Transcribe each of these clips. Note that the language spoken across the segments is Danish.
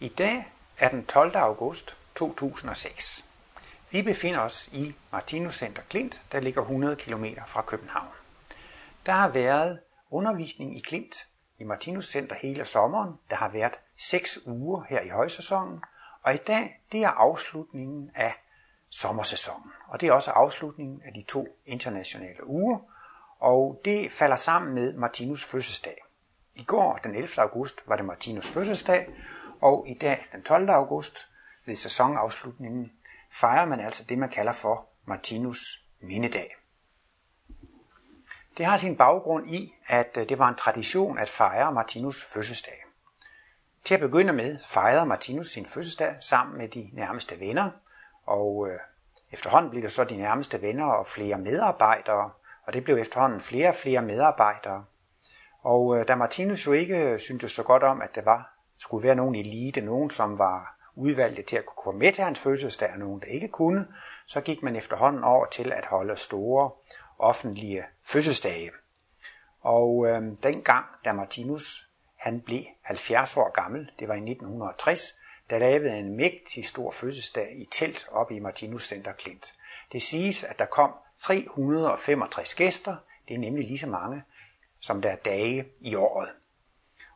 I dag er den 12. august 2006. Vi befinder os i Martinus Center Klint, der ligger 100 km fra København. Der har været undervisning i Klint i Martinus Center hele sommeren. Der har været 6 uger her i højsæsonen, og i dag det er afslutningen af sommersæsonen. Og det er også afslutningen af de to internationale uger, og det falder sammen med Martinus fødselsdag. I går, den 11. august, var det Martinus fødselsdag, og i dag, den 12. august, ved sæsonafslutningen, fejrer man altså det, man kalder for Martinus mindedag. Det har sin baggrund i, at øh, det var en tradition at fejre Martinus fødselsdag. Til at begynde med fejrede Martinus sin fødselsdag sammen med de nærmeste venner, og øh, efterhånden blev det så de nærmeste venner og flere medarbejdere, og det blev efterhånden flere og flere medarbejdere. Og øh, da Martinus jo ikke øh, syntes så godt om, at det var skulle være nogen elite, nogen som var udvalgte til at kunne komme med til hans fødselsdag, og nogen der ikke kunne, så gik man efterhånden over til at holde store offentlige fødselsdage. Og øh, dengang, da Martinus han blev 70 år gammel, det var i 1960, der lavede en mægtig stor fødselsdag i telt oppe i Martinus Center Klint. Det siges, at der kom 365 gæster, det er nemlig lige så mange, som der er dage i året.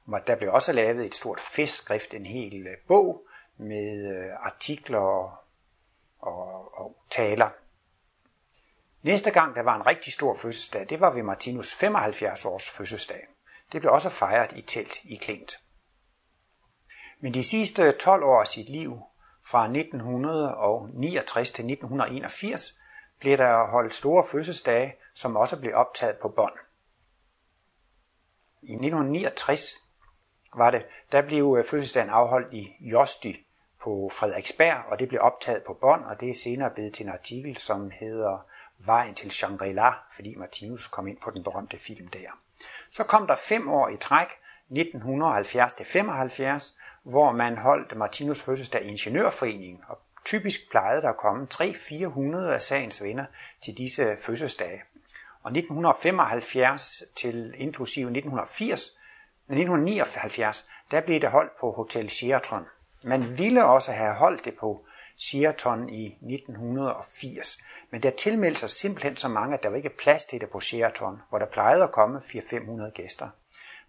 Og der blev også lavet et stort festskrift, en hel øh, bog med øh, artikler og, og, og taler. Næste gang, der var en rigtig stor fødselsdag, det var ved Martinus 75 års fødselsdag. Det blev også fejret i telt i Klint. Men de sidste 12 år af sit liv, fra 1969 til 1981, blev der holdt store fødselsdage, som også blev optaget på bånd. I 1969 var det, der blev øh, fødselsdagen afholdt i Josti på Frederiksberg, og det blev optaget på bånd, og det er senere blevet til en artikel, som hedder Vejen til Shangri-La, fordi Martinus kom ind på den berømte film der. Så kom der fem år i træk, 1970-75, hvor man holdt Martinus fødselsdag i Ingeniørforeningen, og typisk plejede der at komme 300-400 af sagens venner til disse fødselsdage. Og 1975 til inklusive 1980, 1979, der blev det holdt på Hotel Sheraton. Man ville også have holdt det på Sheraton i 1980, men der tilmeldte sig simpelthen så mange, at der var ikke plads til det på Sheraton, hvor der plejede at komme 400-500 gæster.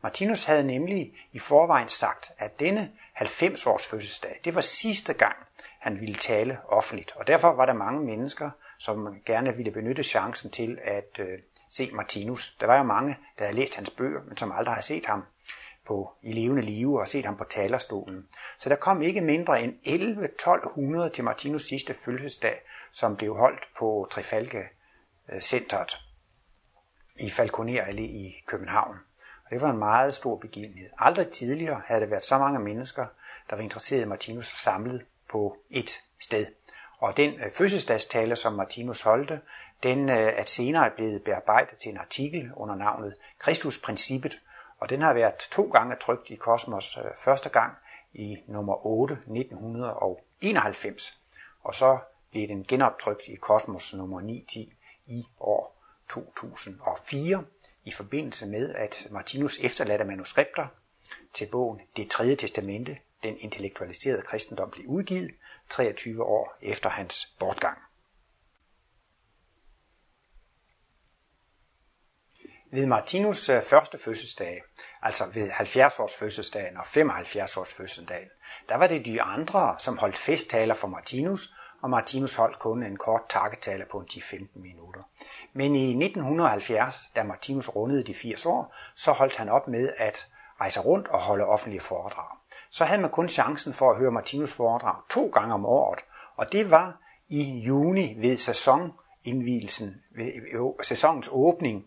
Martinus havde nemlig i forvejen sagt, at denne 90-års fødselsdag, det var sidste gang, han ville tale offentligt. Og derfor var der mange mennesker, som gerne ville benytte chancen til at øh, se Martinus. Der var jo mange, der havde læst hans bøger, men som aldrig havde set ham på, i levende live og set ham på talerstolen. Så der kom ikke mindre end 11-1200 til Martinus sidste fødselsdag, som blev holdt på Trifalke øh, Centret i Falconer Allé i København. Og det var en meget stor begivenhed. Aldrig tidligere havde der været så mange mennesker, der var interesseret i Martinus samlet på et sted. Og den øh, fødselsdagstale, som Martinus holdte, den øh, er senere blevet bearbejdet til en artikel under navnet Kristusprincippet, og den har været to gange trygt i Kosmos. Øh, første gang i nummer 8, 1991, og så blev den genoptrykt i Kosmos nummer 910 i år 2004 i forbindelse med, at Martinus efterladte manuskripter til bogen Det tredje testamente, den intellektualiserede kristendom, blev udgivet 23 år efter hans bortgang. Ved Martinus øh, første fødselsdag, altså ved 70 års fødselsdagen og 75 års fødselsdagen, der var det de andre, som holdt festtaler for Martinus, og Martinus holdt kun en kort takketale på en 10-15 minutter. Men i 1970, da Martinus rundede de 80 år, så holdt han op med at rejse rundt og holde offentlige foredrag. Så havde man kun chancen for at høre Martinus foredrag to gange om året, og det var i juni ved sæsonindvielsen, ved øh, sæsonens åbning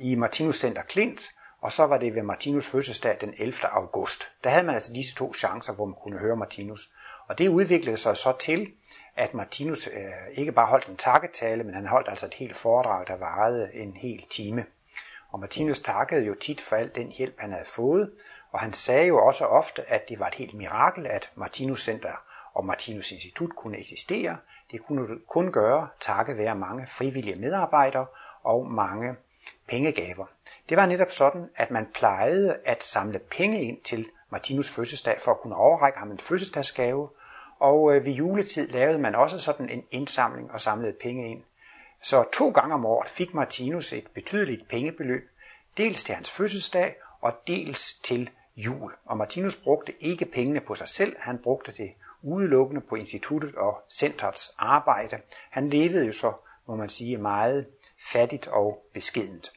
i Martinus Center Klint, og så var det ved Martinus fødselsdag den 11. august. Der havde man altså disse to chancer, hvor man kunne høre Martinus. Og det udviklede sig så til, at Martinus øh, ikke bare holdt en takketale, men han holdt altså et helt foredrag, der varede en hel time. Og Martinus takkede jo tit for al den hjælp, han havde fået, og han sagde jo også ofte, at det var et helt mirakel, at Martinus Center og Martinus Institut kunne eksistere. Det kunne kun gøre takket være mange frivillige medarbejdere og mange pengegaver. Det var netop sådan, at man plejede at samle penge ind til Martinus fødselsdag for at kunne overrække ham en fødselsdagsgave, og øh, ved juletid lavede man også sådan en indsamling og samlede penge ind. Så to gange om året fik Martinus et betydeligt pengebeløb, dels til hans fødselsdag og dels til jul. Og Martinus brugte ikke pengene på sig selv, han brugte det udelukkende på instituttet og centrets arbejde. Han levede jo så, må man sige, meget fattigt og beskedent.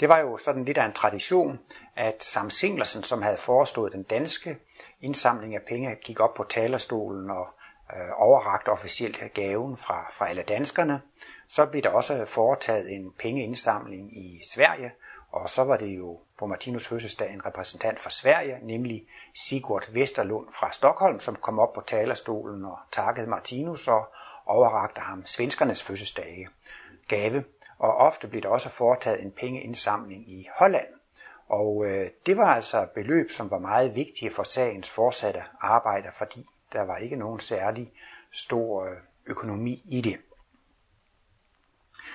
Det var jo sådan lidt af en tradition, at Sam Singlersen, som havde forestået den danske indsamling af penge, gik op på talerstolen og øh, overragt officielt gaven fra, fra alle danskerne. Så blev der også foretaget en pengeindsamling i Sverige, og så var det jo på Martinus fødselsdag en repræsentant fra Sverige, nemlig Sigurd Vesterlund fra Stockholm, som kom op på talerstolen og takkede Martinus og overrakte ham svenskernes fødselsdage gave. Og ofte blev der også foretaget en pengeindsamling i Holland. Og øh, det var altså beløb, som var meget vigtige for sagens fortsatte arbejde, fordi der var ikke nogen særlig stor øh, økonomi i det.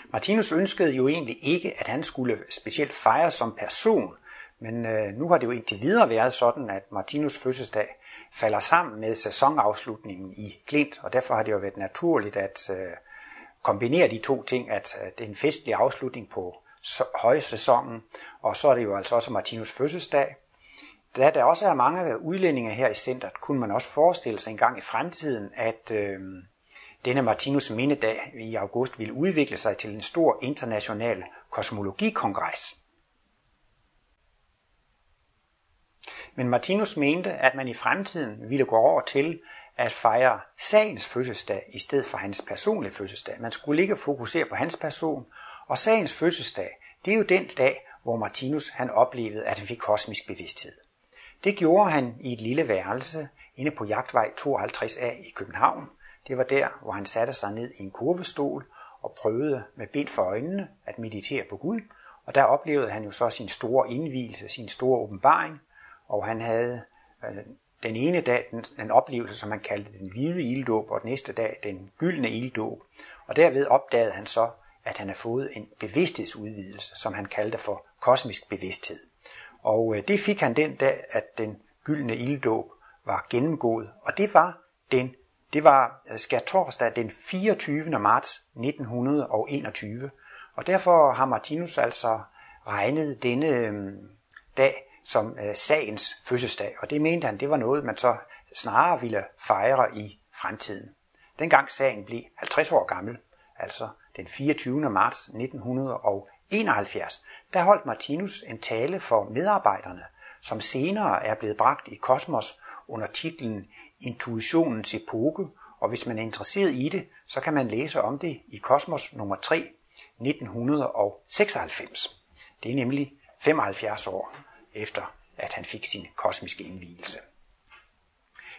Martinus ønskede jo egentlig ikke, at han skulle specielt fejre som person, men øh, nu har det jo indtil videre været sådan, at Martinus fødselsdag falder sammen med sæsonafslutningen i Klint, og derfor har det jo været naturligt at øh, kombinere de to ting, at øh, det er en festlig afslutning på højsæsonen, og så er det jo altså også Martinus fødselsdag. Da der også er mange udlændinge her i centret, kunne man også forestille sig en gang i fremtiden, at øh, denne Martinus mindedag i august ville udvikle sig til en stor international kosmologikongres. Men Martinus mente, at man i fremtiden ville gå over til at fejre sagens fødselsdag i stedet for hans personlige fødselsdag. Man skulle ikke fokusere på hans person, og sagens fødselsdag, det er jo den dag, hvor Martinus han oplevede, at han fik kosmisk bevidsthed. Det gjorde han i et lille værelse inde på Jagtvej 52A i København. Det var der, hvor han satte sig ned i en kurvestol og prøvede med bind for øjnene at meditere på Gud. Og der oplevede han jo så sin store indvielse, sin store åbenbaring, og han havde øh, den ene dag den, den oplevelse, som han kaldte den hvide ilddåb, og den næste dag den gyldne ilddåb. Og derved opdagede han så, at han har fået en bevidsthedsudvidelse, som han kaldte for kosmisk bevidsthed. Og øh, det fik han den dag, at den gyldne ilddåb var gennemgået, og det var den det var øh, skærtorsdag den 24. marts 1921, og derfor har Martinus altså regnet denne øh, dag som øh, sagens fødselsdag, og det mente han, det var noget, man så snarere ville fejre i fremtiden. Dengang sagen blev 50 år gammel, altså den 24. marts 1971, der holdt Martinus en tale for medarbejderne, som senere er blevet bragt i Kosmos under titlen Intuitionens epoke, og hvis man er interesseret i det, så kan man læse om det i Kosmos nummer 3, 1996. Det er nemlig 75 år efter, at han fik sin kosmiske indvielse.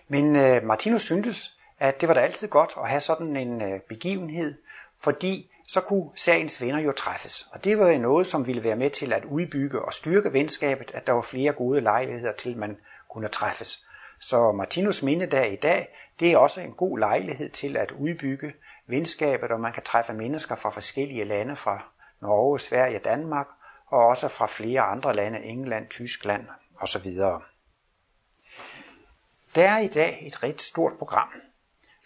Men øh, Martinus syntes, at det var da altid godt at have sådan en øh, begivenhed, fordi så kunne sagens venner jo træffes. Og det var jo noget, som ville være med til at udbygge og styrke venskabet, at der var flere gode lejligheder til, man kunne træffes. Så Martinus mindedag i dag, det er også en god lejlighed til at udbygge venskabet, og man kan træffe mennesker fra forskellige lande, fra Norge, Sverige, Danmark, og også fra flere andre lande, England, Tyskland osv. Der er i dag et rigtig stort program.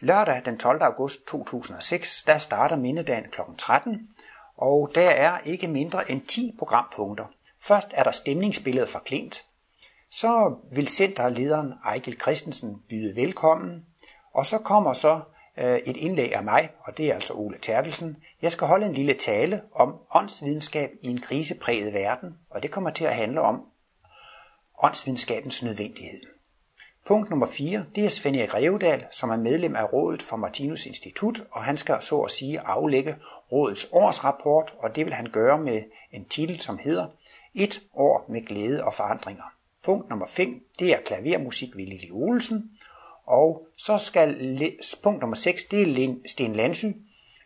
Lørdag den 12. august 2006, der starter mindedagen kl. 13, og der er ikke mindre end 10 programpunkter. Først er der stemningsbilledet fra Klint, så vil centerlederen Ejkel Christensen byde velkommen, og så kommer så Øh, et indlæg af mig, og det er altså Ole Terkelsen. Jeg skal holde en lille tale om åndsvidenskab i en krisepræget verden, og det kommer til at handle om åndsvidenskabens nødvendighed. Punkt nummer 4, det er Svend Erik Revedal, som er medlem af rådet for Martinus Institut, og han skal så at sige aflægge rådets årsrapport, og det vil han gøre med en titel, som hedder Et år med glæde og forandringer. Punkt nummer 5, det er klavermusik ved Lili Olsen. Og så skal punkt nummer 6, det er Sten Landsy,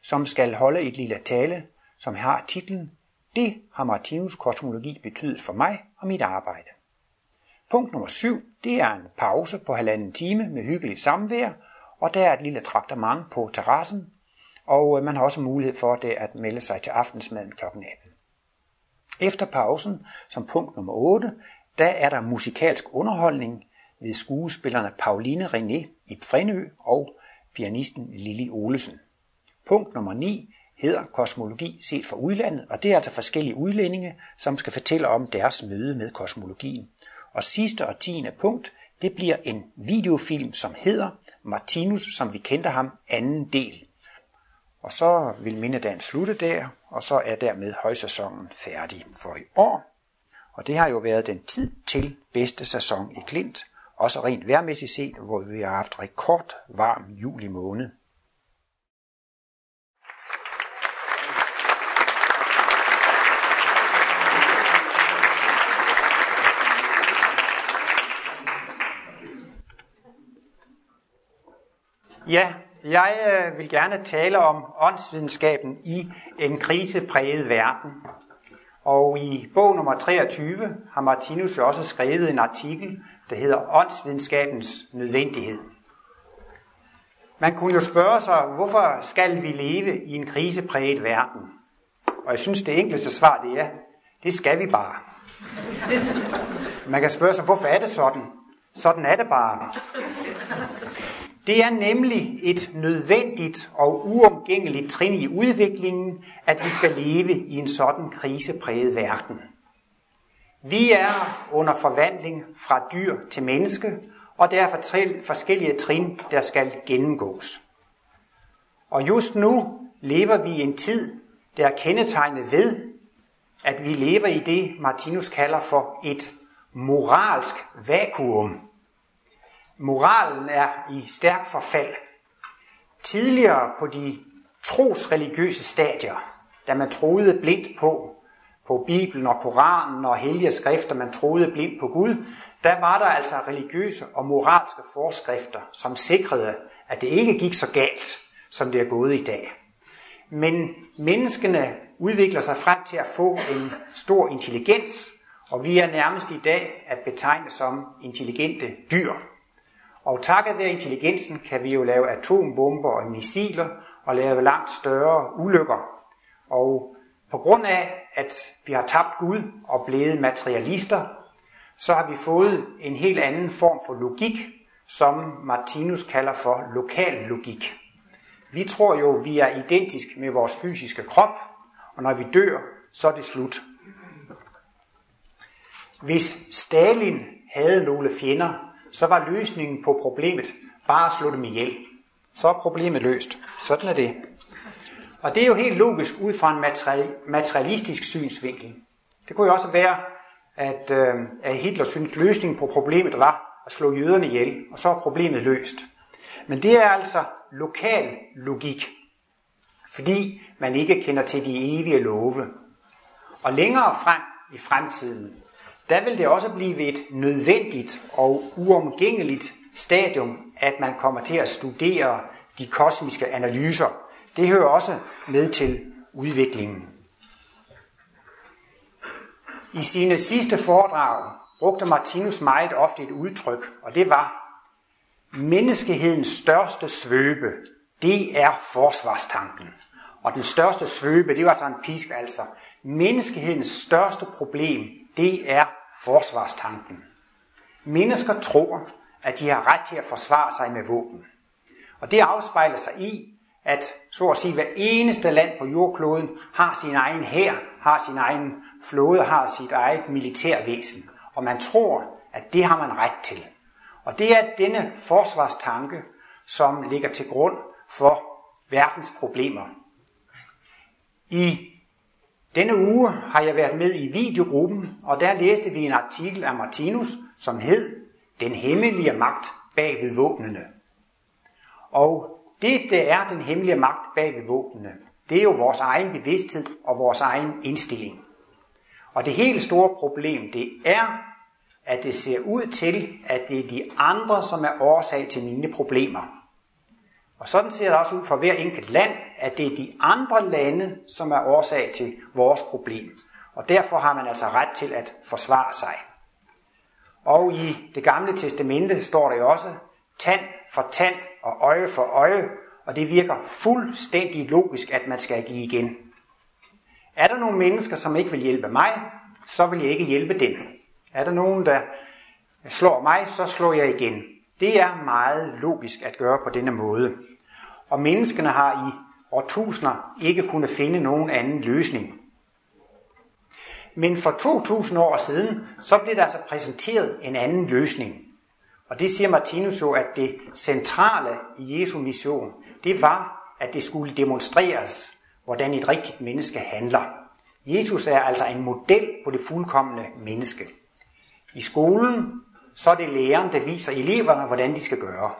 som skal holde et lille tale, som har titlen Det har Martinus kosmologi betydet for mig og mit arbejde. Punkt nummer 7, det er en pause på halvanden time med hyggeligt samvær, og der er et lille traktement på terrassen, og øh, man har også mulighed for det at melde sig til aftensmaden kl. 18. Efter pausen, som punkt nummer 8, der er der musikalsk underholdning ved skuespillerne Pauline René i Frænø og pianisten Lili Olesen. Punkt nummer 9 hedder kosmologi set fra udlandet, og det er altså forskellige udlændinge, som skal fortælle om deres møde med kosmologien. Og sidste og tiende punkt, det bliver en videofilm, som hedder Martinus, som vi kendte ham, anden del. Og så vil mindedagen slutte der, og så er dermed højsæsonen færdig for i år. Og det har jo været den tid til bedste sæson i Klint, også rent værmæssigt set, hvor vi har haft rekord varm juli måned. Ja, jeg øh, vil gerne tale om åndsvidenskaben i en krisepræget verden. Og i bog nummer 23 har Martinus jo også skrevet en artikel, der hedder Åndsvidenskabens nødvendighed. Man kunne jo spørge sig, hvorfor skal vi leve i en krisepræget verden? Og jeg synes, det enkleste svar det er, det skal vi bare. Man kan spørge sig, hvorfor er det sådan? Sådan er det bare. Det er nemlig et nødvendigt og uomgængeligt trin i udviklingen, at vi skal leve i en sådan krisepræget verden. Vi er under forvandling fra dyr til menneske, og der er forskellige trin, der skal gennemgås. Og just nu lever vi i en tid, der er kendetegnet ved, at vi lever i det, Martinus kalder for et moralsk vakuum. Moralen er i stærk forfald. Tidligere på de trosreligiøse stadier, da man troede blindt på, på Bibelen og Koranen og hellige skrifter, man troede blindt på Gud, der var der altså religiøse og moralske forskrifter, som sikrede, at det ikke gik så galt, som det er gået i dag. Men menneskene udvikler sig frem til at få en stor intelligens, og vi er nærmest i dag at betegne som intelligente dyr. Og takket være intelligensen kan vi jo lave atombomber og missiler og lave langt større ulykker. Og på grund af, at vi har tabt Gud og blevet materialister, så har vi fået en helt anden form for logik, som Martinus kalder for lokal logik. Vi tror jo, vi er identisk med vores fysiske krop, og når vi dør, så er det slut. Hvis Stalin havde nogle fjender, så var løsningen på problemet bare at slå dem ihjel. Så er problemet løst. Sådan er det. Og det er jo helt logisk ud fra en materialistisk synsvinkel. Det kunne jo også være, at, øh, at Hitler synes løsningen på problemet var at slå jøderne ihjel, og så er problemet løst. Men det er altså lokal logik, fordi man ikke kender til de evige love. Og længere frem i fremtiden, der vil det også blive et nødvendigt og uomgængeligt stadium, at man kommer til at studere de kosmiske analyser. Det hører også med til udviklingen. I sine sidste foredrag brugte Martinus meget ofte et udtryk, og det var, menneskehedens største svøbe, det er forsvarstanken. Og den største svøbe, det var altså en pisk altså. Menneskehedens største problem, det er forsvarstanken. Mennesker tror, at de har ret til at forsvare sig med våben. Og det afspejler sig i, at så at sige hver eneste land på jordkloden har sin egen hær, har sin egen flåde, har sit eget militærvæsen. Og man tror, at det har man ret til. Og det er denne forsvarstanke, som ligger til grund for verdens problemer. I denne uge har jeg været med i videogruppen, og der læste vi en artikel af Martinus, som hed Den hemmelige magt bag ved våbnene. Og det, det er den hemmelige magt bag ved våbnene, det er jo vores egen bevidsthed og vores egen indstilling. Og det helt store problem, det er, at det ser ud til, at det er de andre, som er årsag til mine problemer. Og sådan ser det også ud for hver enkelt land, at det er de andre lande, som er årsag til vores problem. Og derfor har man altså ret til at forsvare sig. Og i det gamle testamente står der jo også, tand for tand og øje for øje, og det virker fuldstændig logisk, at man skal give igen. Er der nogle mennesker, som ikke vil hjælpe mig, så vil jeg ikke hjælpe dem. Er der nogen, der slår mig, så slår jeg igen. Det er meget logisk at gøre på denne måde. Og menneskene har i årtusinder ikke kunnet finde nogen anden løsning. Men for 2000 år siden, så blev der altså præsenteret en anden løsning. Og det siger Martinus jo, at det centrale i Jesu mission, det var, at det skulle demonstreres, hvordan et rigtigt menneske handler. Jesus er altså en model på det fuldkommende menneske. I skolen, så er det læreren, der viser eleverne, hvordan de skal gøre.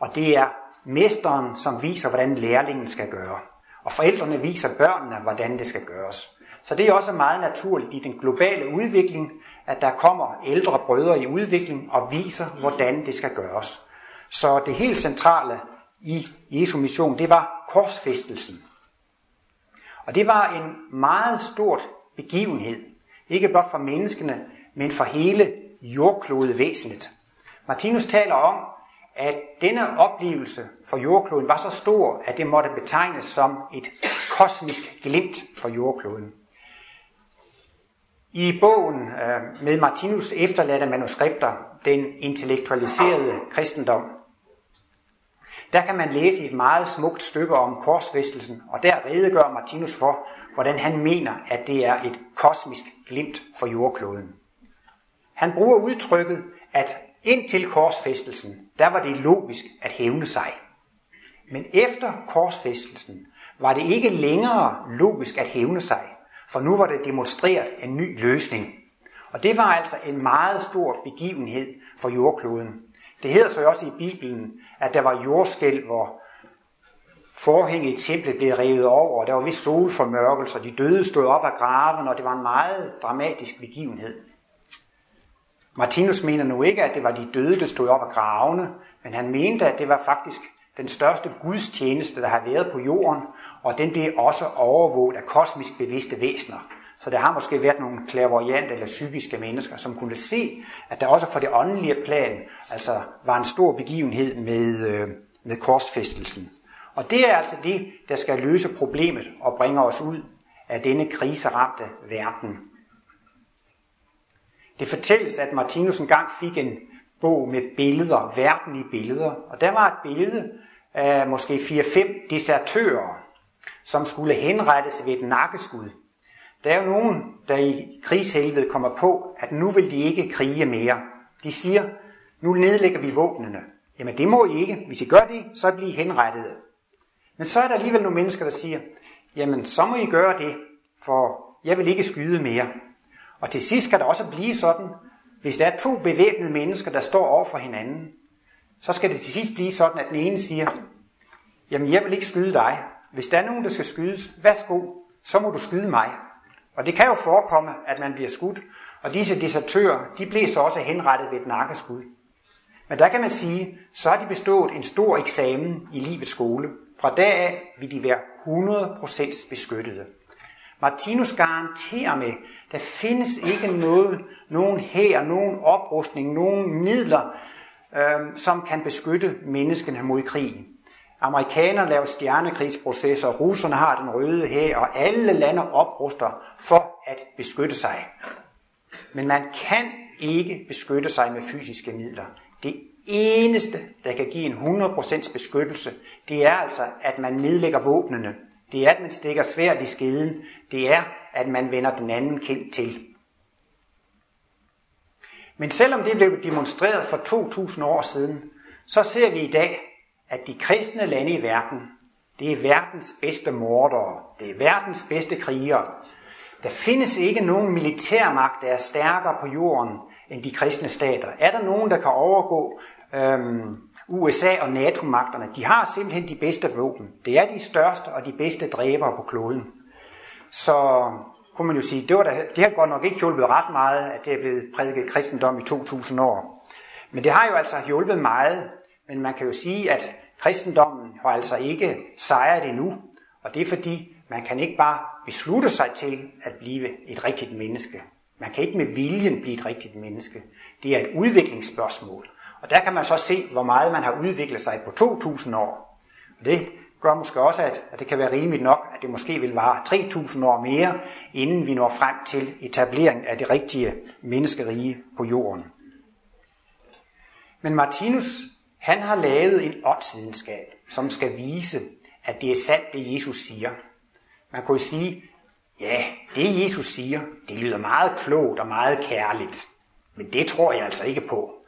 Og det er mesteren, som viser, hvordan lærlingen skal gøre. Og forældrene viser børnene, hvordan det skal gøres. Så det er også meget naturligt i den globale udvikling, at der kommer ældre brødre i udvikling og viser, hvordan det skal gøres. Så det helt centrale i Jesu mission, det var korsfæstelsen. Og det var en meget stort begivenhed. Ikke blot for menneskene, men for hele jordklodevæsenet. Martinus taler om, at denne oplevelse for jordkloden var så stor, at det måtte betegnes som et kosmisk glimt for jordkloden. I bogen øh, med Martinus efterladte manuskripter, den intellektualiserede kristendom, der kan man læse et meget smukt stykke om korsfæstelsen, og der redegør Martinus for, hvordan han mener, at det er et kosmisk glimt for jordkloden. Han bruger udtrykket, at indtil korsfæstelsen, der var det logisk at hævne sig. Men efter korsfæstelsen var det ikke længere logisk at hævne sig, for nu var det demonstreret en ny løsning. Og det var altså en meget stor begivenhed for jordkloden. Det hedder så også i Bibelen, at der var jordskæl, hvor forhænget i templet blev revet over, og der var vist solformørkelser, de døde stod op af graven, og det var en meget dramatisk begivenhed. Martinus mener nu ikke, at det var de døde, der stod op af gravene, men han mente, at det var faktisk den største gudstjeneste, der har været på jorden, og den blev også overvåget af kosmisk bevidste væsener. Så der har måske været nogle klaverjante eller psykiske mennesker, som kunne se, at der også for det åndelige plan altså var en stor begivenhed med, øh, med korsfæstelsen. Og det er altså det, der skal løse problemet og bringe os ud af denne kriseramte verden. Det fortælles, at Martinus engang fik en bog med billeder, verden i billeder, og der var et billede af måske 4-5 desertører, som skulle henrettes ved et nakkeskud. Der er jo nogen, der i krigshelvede kommer på, at nu vil de ikke krige mere. De siger, nu nedlægger vi våbnene. Jamen det må I ikke. Hvis I gør det, så bliver I henrettet. Men så er der alligevel nogle mennesker, der siger, jamen så må I gøre det, for jeg vil ikke skyde mere. Og til sidst skal det også blive sådan, hvis der er to bevæbnede mennesker, der står over for hinanden, så skal det til sidst blive sådan, at den ene siger, jamen jeg vil ikke skyde dig. Hvis der er nogen, der skal skydes, værsgo, så må du skyde mig. Og det kan jo forekomme, at man bliver skudt, og disse desertører, de blev så også henrettet ved et nakkeskud. Men der kan man sige, så har de bestået en stor eksamen i livets skole. Fra dag af vil de være 100% beskyttede. Martinus garanterer med, der findes ikke noget, nogen her, nogen oprustning, nogen midler, øh, som kan beskytte menneskene mod krig. Amerikanerne laver stjernekrigsprocesser, russerne har den røde her, og alle lande opruster for at beskytte sig. Men man kan ikke beskytte sig med fysiske midler. Det eneste, der kan give en 100% beskyttelse, det er altså, at man nedlægger våbnene. Det er, at man stikker svært i skeden. Det er, at man vender den anden kind til. Men selvom det blev demonstreret for 2000 år siden, så ser vi i dag, at de kristne lande i verden, det er verdens bedste mordere, det er verdens bedste krigere. Der findes ikke nogen militærmagt, der er stærkere på jorden end de kristne stater. Er der nogen, der kan overgå øhm, USA og NATO-magterne? De har simpelthen de bedste våben. Det er de største og de bedste dræbere på kloden. Så kunne man jo sige, det, var da, det har godt nok ikke hjulpet ret meget, at det er blevet prædiket kristendom i 2000 år. Men det har jo altså hjulpet meget, men man kan jo sige, at Kristendommen har altså ikke sejret endnu, og det er fordi, man kan ikke bare beslutte sig til at blive et rigtigt menneske. Man kan ikke med viljen blive et rigtigt menneske. Det er et udviklingsspørgsmål. Og der kan man så se, hvor meget man har udviklet sig på 2000 år. Og det gør måske også, at, det kan være rimeligt nok, at det måske vil vare 3.000 år mere, inden vi når frem til etablering af det rigtige menneskerige på jorden. Men Martinus, han har lavet en åndsvidenskab, som skal vise, at det er sandt, det Jesus siger. Man kunne sige, ja, det Jesus siger, det lyder meget klogt og meget kærligt. Men det tror jeg altså ikke på.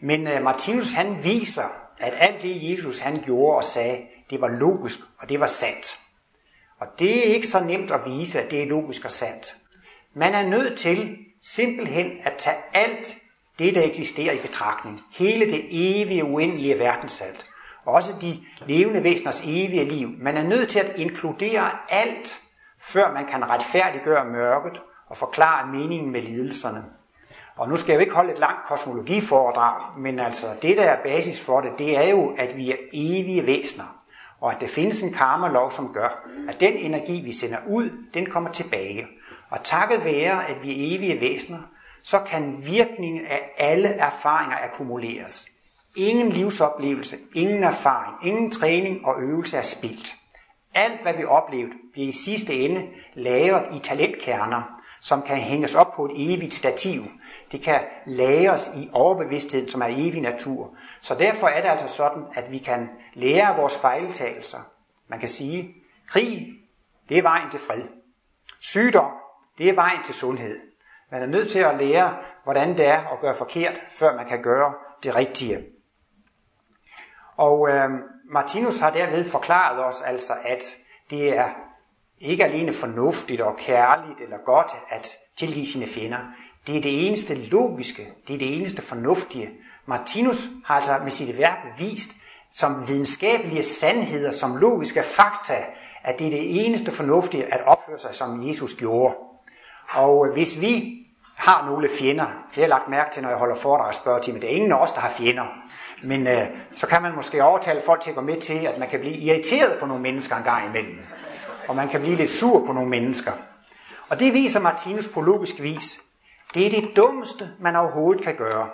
Men uh, Martinus han viser, at alt det Jesus han gjorde og sagde, det var logisk og det var sandt. Og det er ikke så nemt at vise, at det er logisk og sandt. Man er nødt til simpelthen at tage alt det, der eksisterer i betragtning. Hele det evige, uendelige verdensalt. Også de levende væseners evige liv. Man er nødt til at inkludere alt, før man kan retfærdiggøre mørket og forklare meningen med lidelserne. Og nu skal jeg jo ikke holde et langt kosmologiforedrag, men altså det, der er basis for det, det er jo, at vi er evige væsener. Og at der findes en karma-lov, som gør, at den energi, vi sender ud, den kommer tilbage. Og takket være, at vi er evige væsener, så kan virkningen af alle erfaringer akkumuleres. Ingen livsoplevelse, ingen erfaring, ingen træning og øvelse er spildt. Alt, hvad vi oplevede, bliver i sidste ende lagret i talentkerner, som kan hænges op på et evigt stativ. Det kan læres i overbevidstheden, som er evig natur. Så derfor er det altså sådan, at vi kan lære af vores fejltagelser. Man kan sige, krig, det er vejen til fred. Sygdom, det er vejen til sundhed. Man er nødt til at lære, hvordan det er at gøre forkert, før man kan gøre det rigtige. Og øh, Martinus har derved forklaret os altså, at det er ikke alene fornuftigt og kærligt eller godt at tilgive sine fjender. Det er det eneste logiske, det er det eneste fornuftige. Martinus har altså med sit værk vist som videnskabelige sandheder, som logiske fakta, at det er det eneste fornuftige at opføre sig, som Jesus gjorde. Og øh, hvis vi har nogle fjender, det har jeg lagt mærke til, når jeg holder foredrag og spørger til, men det er ingen af os, der har fjender. Men øh, så kan man måske overtale folk til at gå med til, at man kan blive irriteret på nogle mennesker en gang imellem. Og man kan blive lidt sur på nogle mennesker. Og det viser Martinus på logisk vis. Det er det dummeste, man overhovedet kan gøre.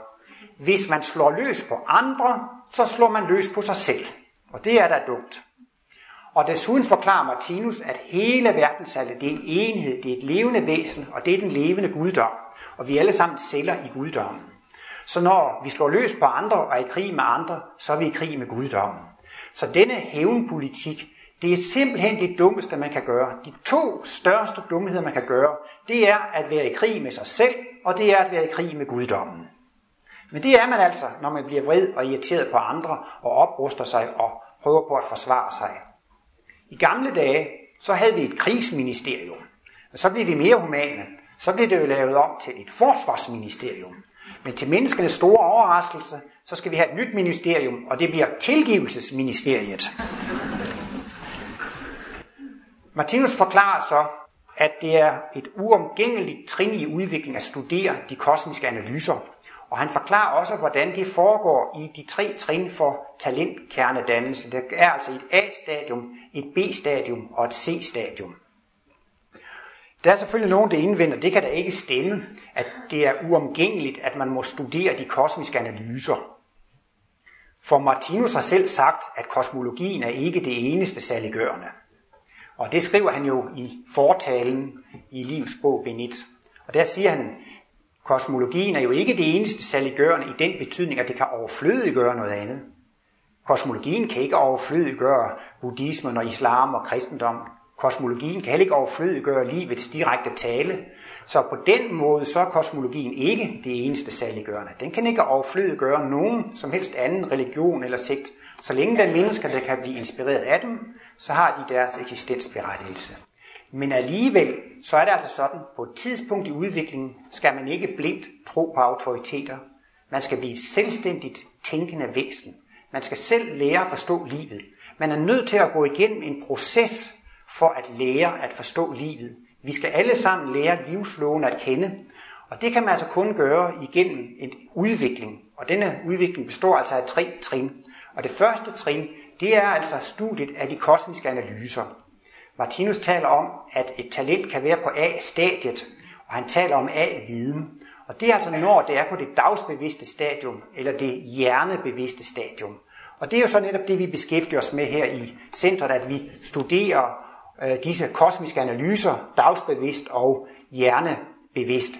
Hvis man slår løs på andre, så slår man løs på sig selv. Og det er da dumt. Og desuden forklarer Martinus, at hele verdensallet det er en enhed, det er et levende væsen, og det er den levende guddom. Og vi er alle sammen celler i guddommen. Så når vi slår løs på andre og er i krig med andre, så er vi i krig med guddommen. Så denne hævnpolitik, det er simpelthen det dummeste, man kan gøre. De to største dumheder, man kan gøre, det er at være i krig med sig selv, og det er at være i krig med guddommen. Men det er man altså, når man bliver vred og irriteret på andre og opruster sig og prøver på at forsvare sig. I gamle dage, så havde vi et krigsministerium. Og så blev vi mere humane. Så blev det jo lavet om til et forsvarsministerium. Men til menneskenes store overraskelse, så skal vi have et nyt ministerium, og det bliver tilgivelsesministeriet. Martinus forklarer så, at det er et uomgængeligt trin i udviklingen at studere de kosmiske analyser. Og han forklarer også, hvordan det foregår i de tre trin for talentkernedannelse. Der er altså et A-stadium, et B-stadium og et C-stadium. Der er selvfølgelig nogen, der indvender, det kan da ikke stemme, at det er uomgængeligt, at man må studere de kosmiske analyser. For Martinus har selv sagt, at kosmologien er ikke det eneste saliggørende. Og det skriver han jo i fortalen i Livs bog Benit. Og der siger han, kosmologien er jo ikke det eneste saliggørende i den betydning, at det kan overflødiggøre noget andet. Kosmologien kan ikke overflødiggøre buddhismen og islam og kristendom. Kosmologien kan heller ikke overflødiggøre livets direkte tale. Så på den måde så er kosmologien ikke det eneste saliggørende. Den kan ikke overflødiggøre nogen som helst anden religion eller sekt. Så længe der er mennesker, der kan blive inspireret af dem, så har de deres eksistensberettigelse. Men alligevel, så er det altså sådan, på et tidspunkt i udviklingen skal man ikke blindt tro på autoriteter. Man skal blive et selvstændigt tænkende væsen. Man skal selv lære at forstå livet. Man er nødt til at gå igennem en proces for at lære at forstå livet. Vi skal alle sammen lære livsloven at kende, og det kan man altså kun gøre igennem en udvikling. Og denne udvikling består altså af tre trin. Og det første trin, det er altså studiet af de kosmiske analyser. Martinus taler om, at et talent kan være på A-stadiet, og han taler om A-viden. Og det er altså når det er på det dagsbevidste stadium, eller det hjernebevidste stadium. Og det er jo så netop det, vi beskæftiger os med her i centret, at vi studerer øh, disse kosmiske analyser, dagsbevidst og hjernebevidst.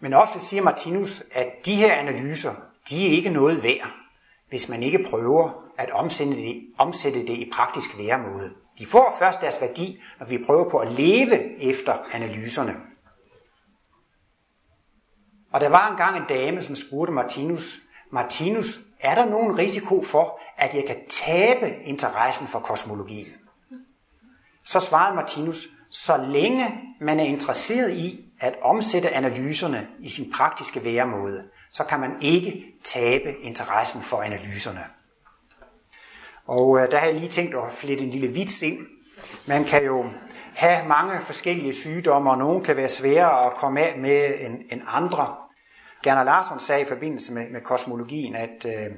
Men ofte siger Martinus, at de her analyser, de er ikke noget værd, hvis man ikke prøver at omsætte det, omsætte det i praktisk væremåde. De får først deres værdi, når vi prøver på at leve efter analyserne. Og der var engang en dame, som spurgte Martinus, Martinus, er der nogen risiko for, at jeg kan tabe interessen for kosmologien? Så svarede Martinus, så længe man er interesseret i at omsætte analyserne i sin praktiske væremåde, så kan man ikke tabe interessen for analyserne. Og øh, der har jeg lige tænkt at flette en lille vits ind. Man kan jo have mange forskellige sygdomme, og nogle kan være sværere at komme af med end, end andre. Gerner Larsson sagde i forbindelse med, med kosmologien, at øh,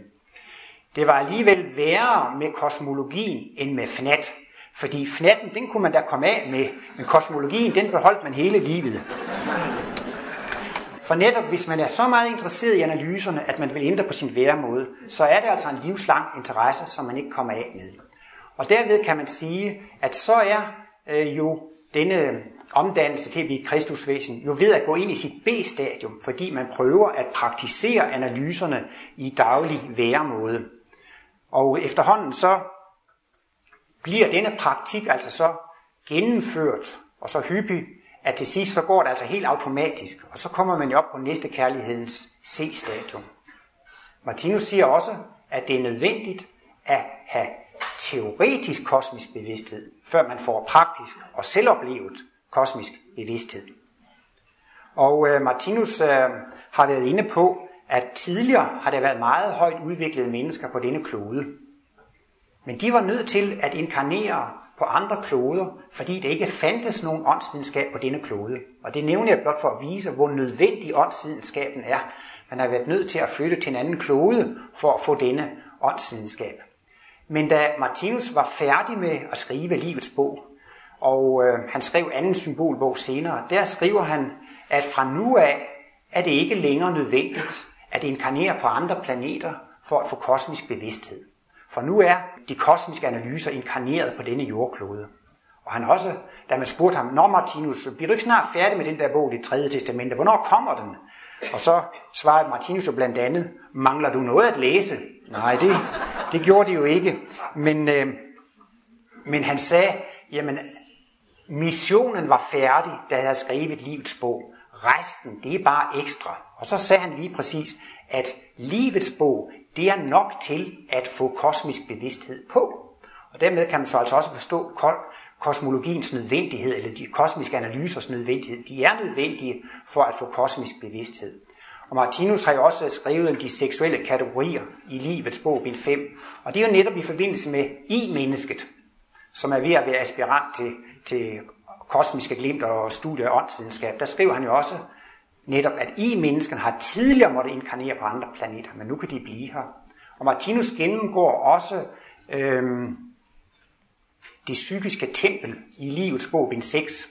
det var alligevel værre med kosmologien end med fnat. Fordi fnatten, den kunne man da komme af med, men kosmologien, den beholdt man hele livet. For netop hvis man er så meget interesseret i analyserne, at man vil ændre på sin væremåde, så er det altså en livslang interesse, som man ikke kommer af med. Og derved kan man sige, at så er øh, jo denne øh, omdannelse til at blive kristusvæsen jo ved at gå ind i sit B-stadium, fordi man prøver at praktisere analyserne i daglig væremåde. Og efterhånden så bliver denne praktik altså så gennemført og så hyppig, at til sidst så går det altså helt automatisk, og så kommer man jo op på næste kærlighedens C-stadium. Martinus siger også, at det er nødvendigt at have teoretisk kosmisk bevidsthed, før man får praktisk og selvoplevet kosmisk bevidsthed. Og øh, Martinus øh, har været inde på, at tidligere har der været meget højt udviklede mennesker på denne klode. Men de var nødt til at inkarnere på andre kloder, fordi der ikke fandtes nogen åndsvidenskab på denne klode. Og det nævner jeg blot for at vise, hvor nødvendig åndsvidenskaben er. Man har været nødt til at flytte til en anden klode for at få denne åndsvidenskab. Men da Martinus var færdig med at skrive livets bog, og øh, han skrev anden symbolbog senere, der skriver han, at fra nu af er det ikke længere nødvendigt at inkarnere på andre planeter for at få kosmisk bevidsthed. For nu er de kosmiske analyser inkarneret på denne jordklode. Og han også, da man spurgte ham, Nå Martinus, bliver du ikke snart færdig med den der bog, det tredje testamente? Hvornår kommer den? Og så svarede Martinus jo blandt andet, mangler du noget at læse? Nej, det, det gjorde de jo ikke. Men, øh, men han sagde, jamen missionen var færdig, da jeg havde skrevet livets bog. Resten, det er bare ekstra. Og så sagde han lige præcis, at livets bog, det er nok til at få kosmisk bevidsthed på. Og dermed kan man så altså også forstå kosmologiens nødvendighed, eller de kosmiske analysers nødvendighed. De er nødvendige for at få kosmisk bevidsthed. Og Martinus har jo også skrevet om de seksuelle kategorier i livets bog, bind 5. Og det er jo netop i forbindelse med i-mennesket, som er ved at være aspirant til, til kosmiske glimt og studie af åndsvidenskab. Der skriver han jo også netop, at I mennesken har tidligere måtte inkarnere på andre planeter, men nu kan de blive her. Og Martinus gennemgår også øhm, det psykiske tempel i livets bog, bind 6.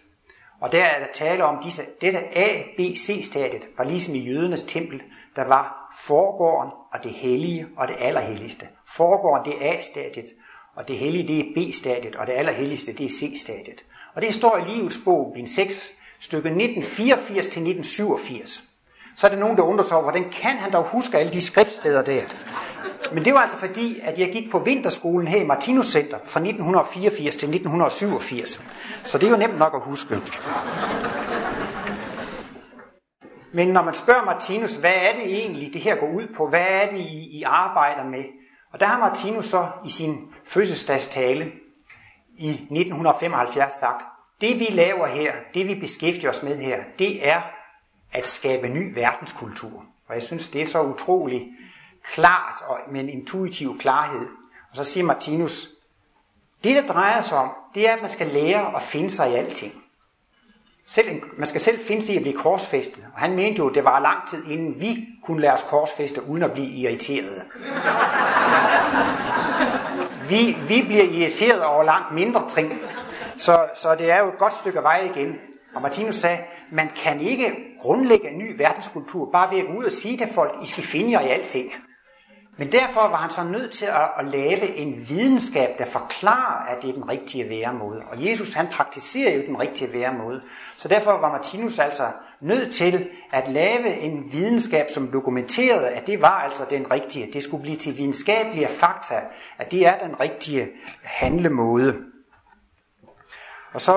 Og der er der tale om, disse, dette A, B, C-stadiet var ligesom i jødernes tempel, der var forgården og det hellige og det allerhelligste. Forgården det er A-stadiet, og det hellige det er B-stadiet, og det allerhelligste det er C-stadiet. Og det står i livets bog, bind 6, stykke 1984 til 1987. Så er der nogen, der undrer sig over, hvordan kan han dog huske alle de skriftsteder der? Men det var altså fordi, at jeg gik på vinterskolen her i Martinus Center fra 1984 til 1987. Så det er jo nemt nok at huske. Men når man spørger Martinus, hvad er det egentlig, det her går ud på? Hvad er det, I, I arbejder med? Og der har Martinus så i sin fødselsdagstale i 1975 sagt, det vi laver her, det vi beskæftiger os med her, det er at skabe ny verdenskultur. Og jeg synes, det er så utroligt klart og med en intuitiv klarhed. Og så siger Martinus, det der drejer sig om, det er, at man skal lære at finde sig i alting. Selv, man skal selv finde sig i at blive korsfæstet. Og han mente jo, at det var lang tid, inden vi kunne lære os korsfæste, uden at blive irriterede. Vi, vi bliver irriteret over langt mindre ting. Så, så det er jo et godt stykke vej igen. Og Martinus sagde, man kan ikke grundlægge en ny verdenskultur bare ved at gå ud og sige til folk, I skal finde jer i alting. Men derfor var han så nødt til at, at lave en videnskab, der forklarer, at det er den rigtige væremåde. Og Jesus han praktiserer jo den rigtige væremåde. Så derfor var Martinus altså nødt til at lave en videnskab, som dokumenterede, at det var altså den rigtige. Det skulle blive til videnskabelige fakta, at det er den rigtige handlemåde. Og så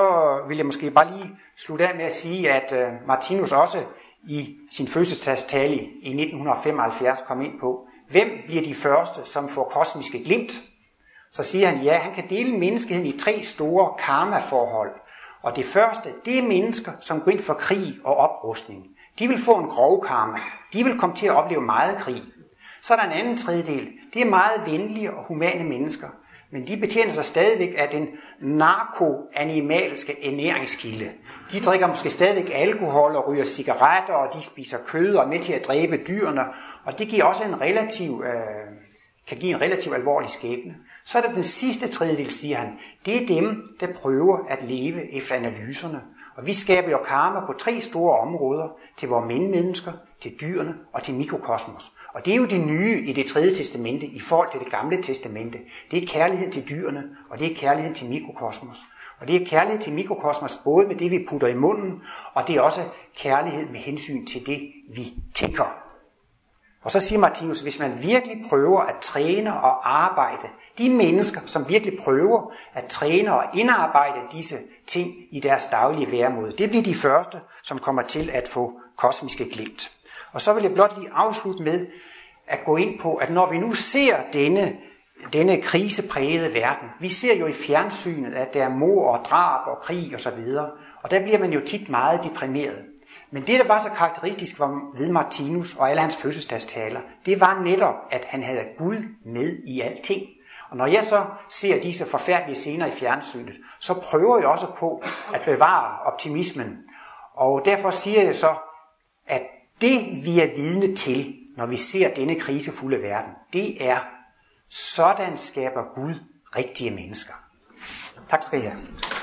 vil jeg måske bare lige slutte af med at sige, at øh, Martinus også i sin fødselsdagstale i 1975 kom ind på, hvem bliver de første, som får kosmiske glimt? Så siger han, ja, han kan dele menneskeheden i tre store karmaforhold. Og det første, det er mennesker, som går ind for krig og oprustning. De vil få en grov karma. De vil komme til at opleve meget krig. Så er der en anden tredjedel. Det er meget venlige og humane mennesker. Men de betjener sig stadigvæk af den narkoanimalske ernæringskilde. De drikker måske stadigvæk alkohol og ryger cigaretter, og de spiser kød og er med til at dræbe dyrene. Og det giver også en relativ, øh, kan give en relativ alvorlig skæbne. Så er der den sidste tredjedel, siger han. Det er dem, der prøver at leve efter analyserne. Og vi skaber jo karma på tre store områder, til vores mennesker, til dyrene og til mikrokosmos. Og det er jo det nye i det tredje testamente i forhold til det gamle testamente. Det er kærlighed til dyrene, og det er kærlighed til mikrokosmos. Og det er kærlighed til mikrokosmos både med det, vi putter i munden, og det er også kærlighed med hensyn til det, vi tænker. Og så siger Martinus, hvis man virkelig prøver at træne og arbejde, de mennesker, som virkelig prøver at træne og indarbejde disse ting i deres daglige væremåde, det bliver de første, som kommer til at få kosmiske glimt. Og så vil jeg blot lige afslutte med at gå ind på, at når vi nu ser denne, denne kriseprægede verden, vi ser jo i fjernsynet, at der er mor og drab og krig osv., og, og der bliver man jo tit meget deprimeret. Men det, der var så karakteristisk for ved Martinus og alle hans fødselsdagstaler, det var netop, at han havde Gud med i alting. Og når jeg så ser disse forfærdelige scener i fjernsynet, så prøver jeg også på at bevare optimismen. Og derfor siger jeg så, at det vi er vidne til, når vi ser denne krisefulde verden, det er, sådan skaber Gud rigtige mennesker. Tak skal I have.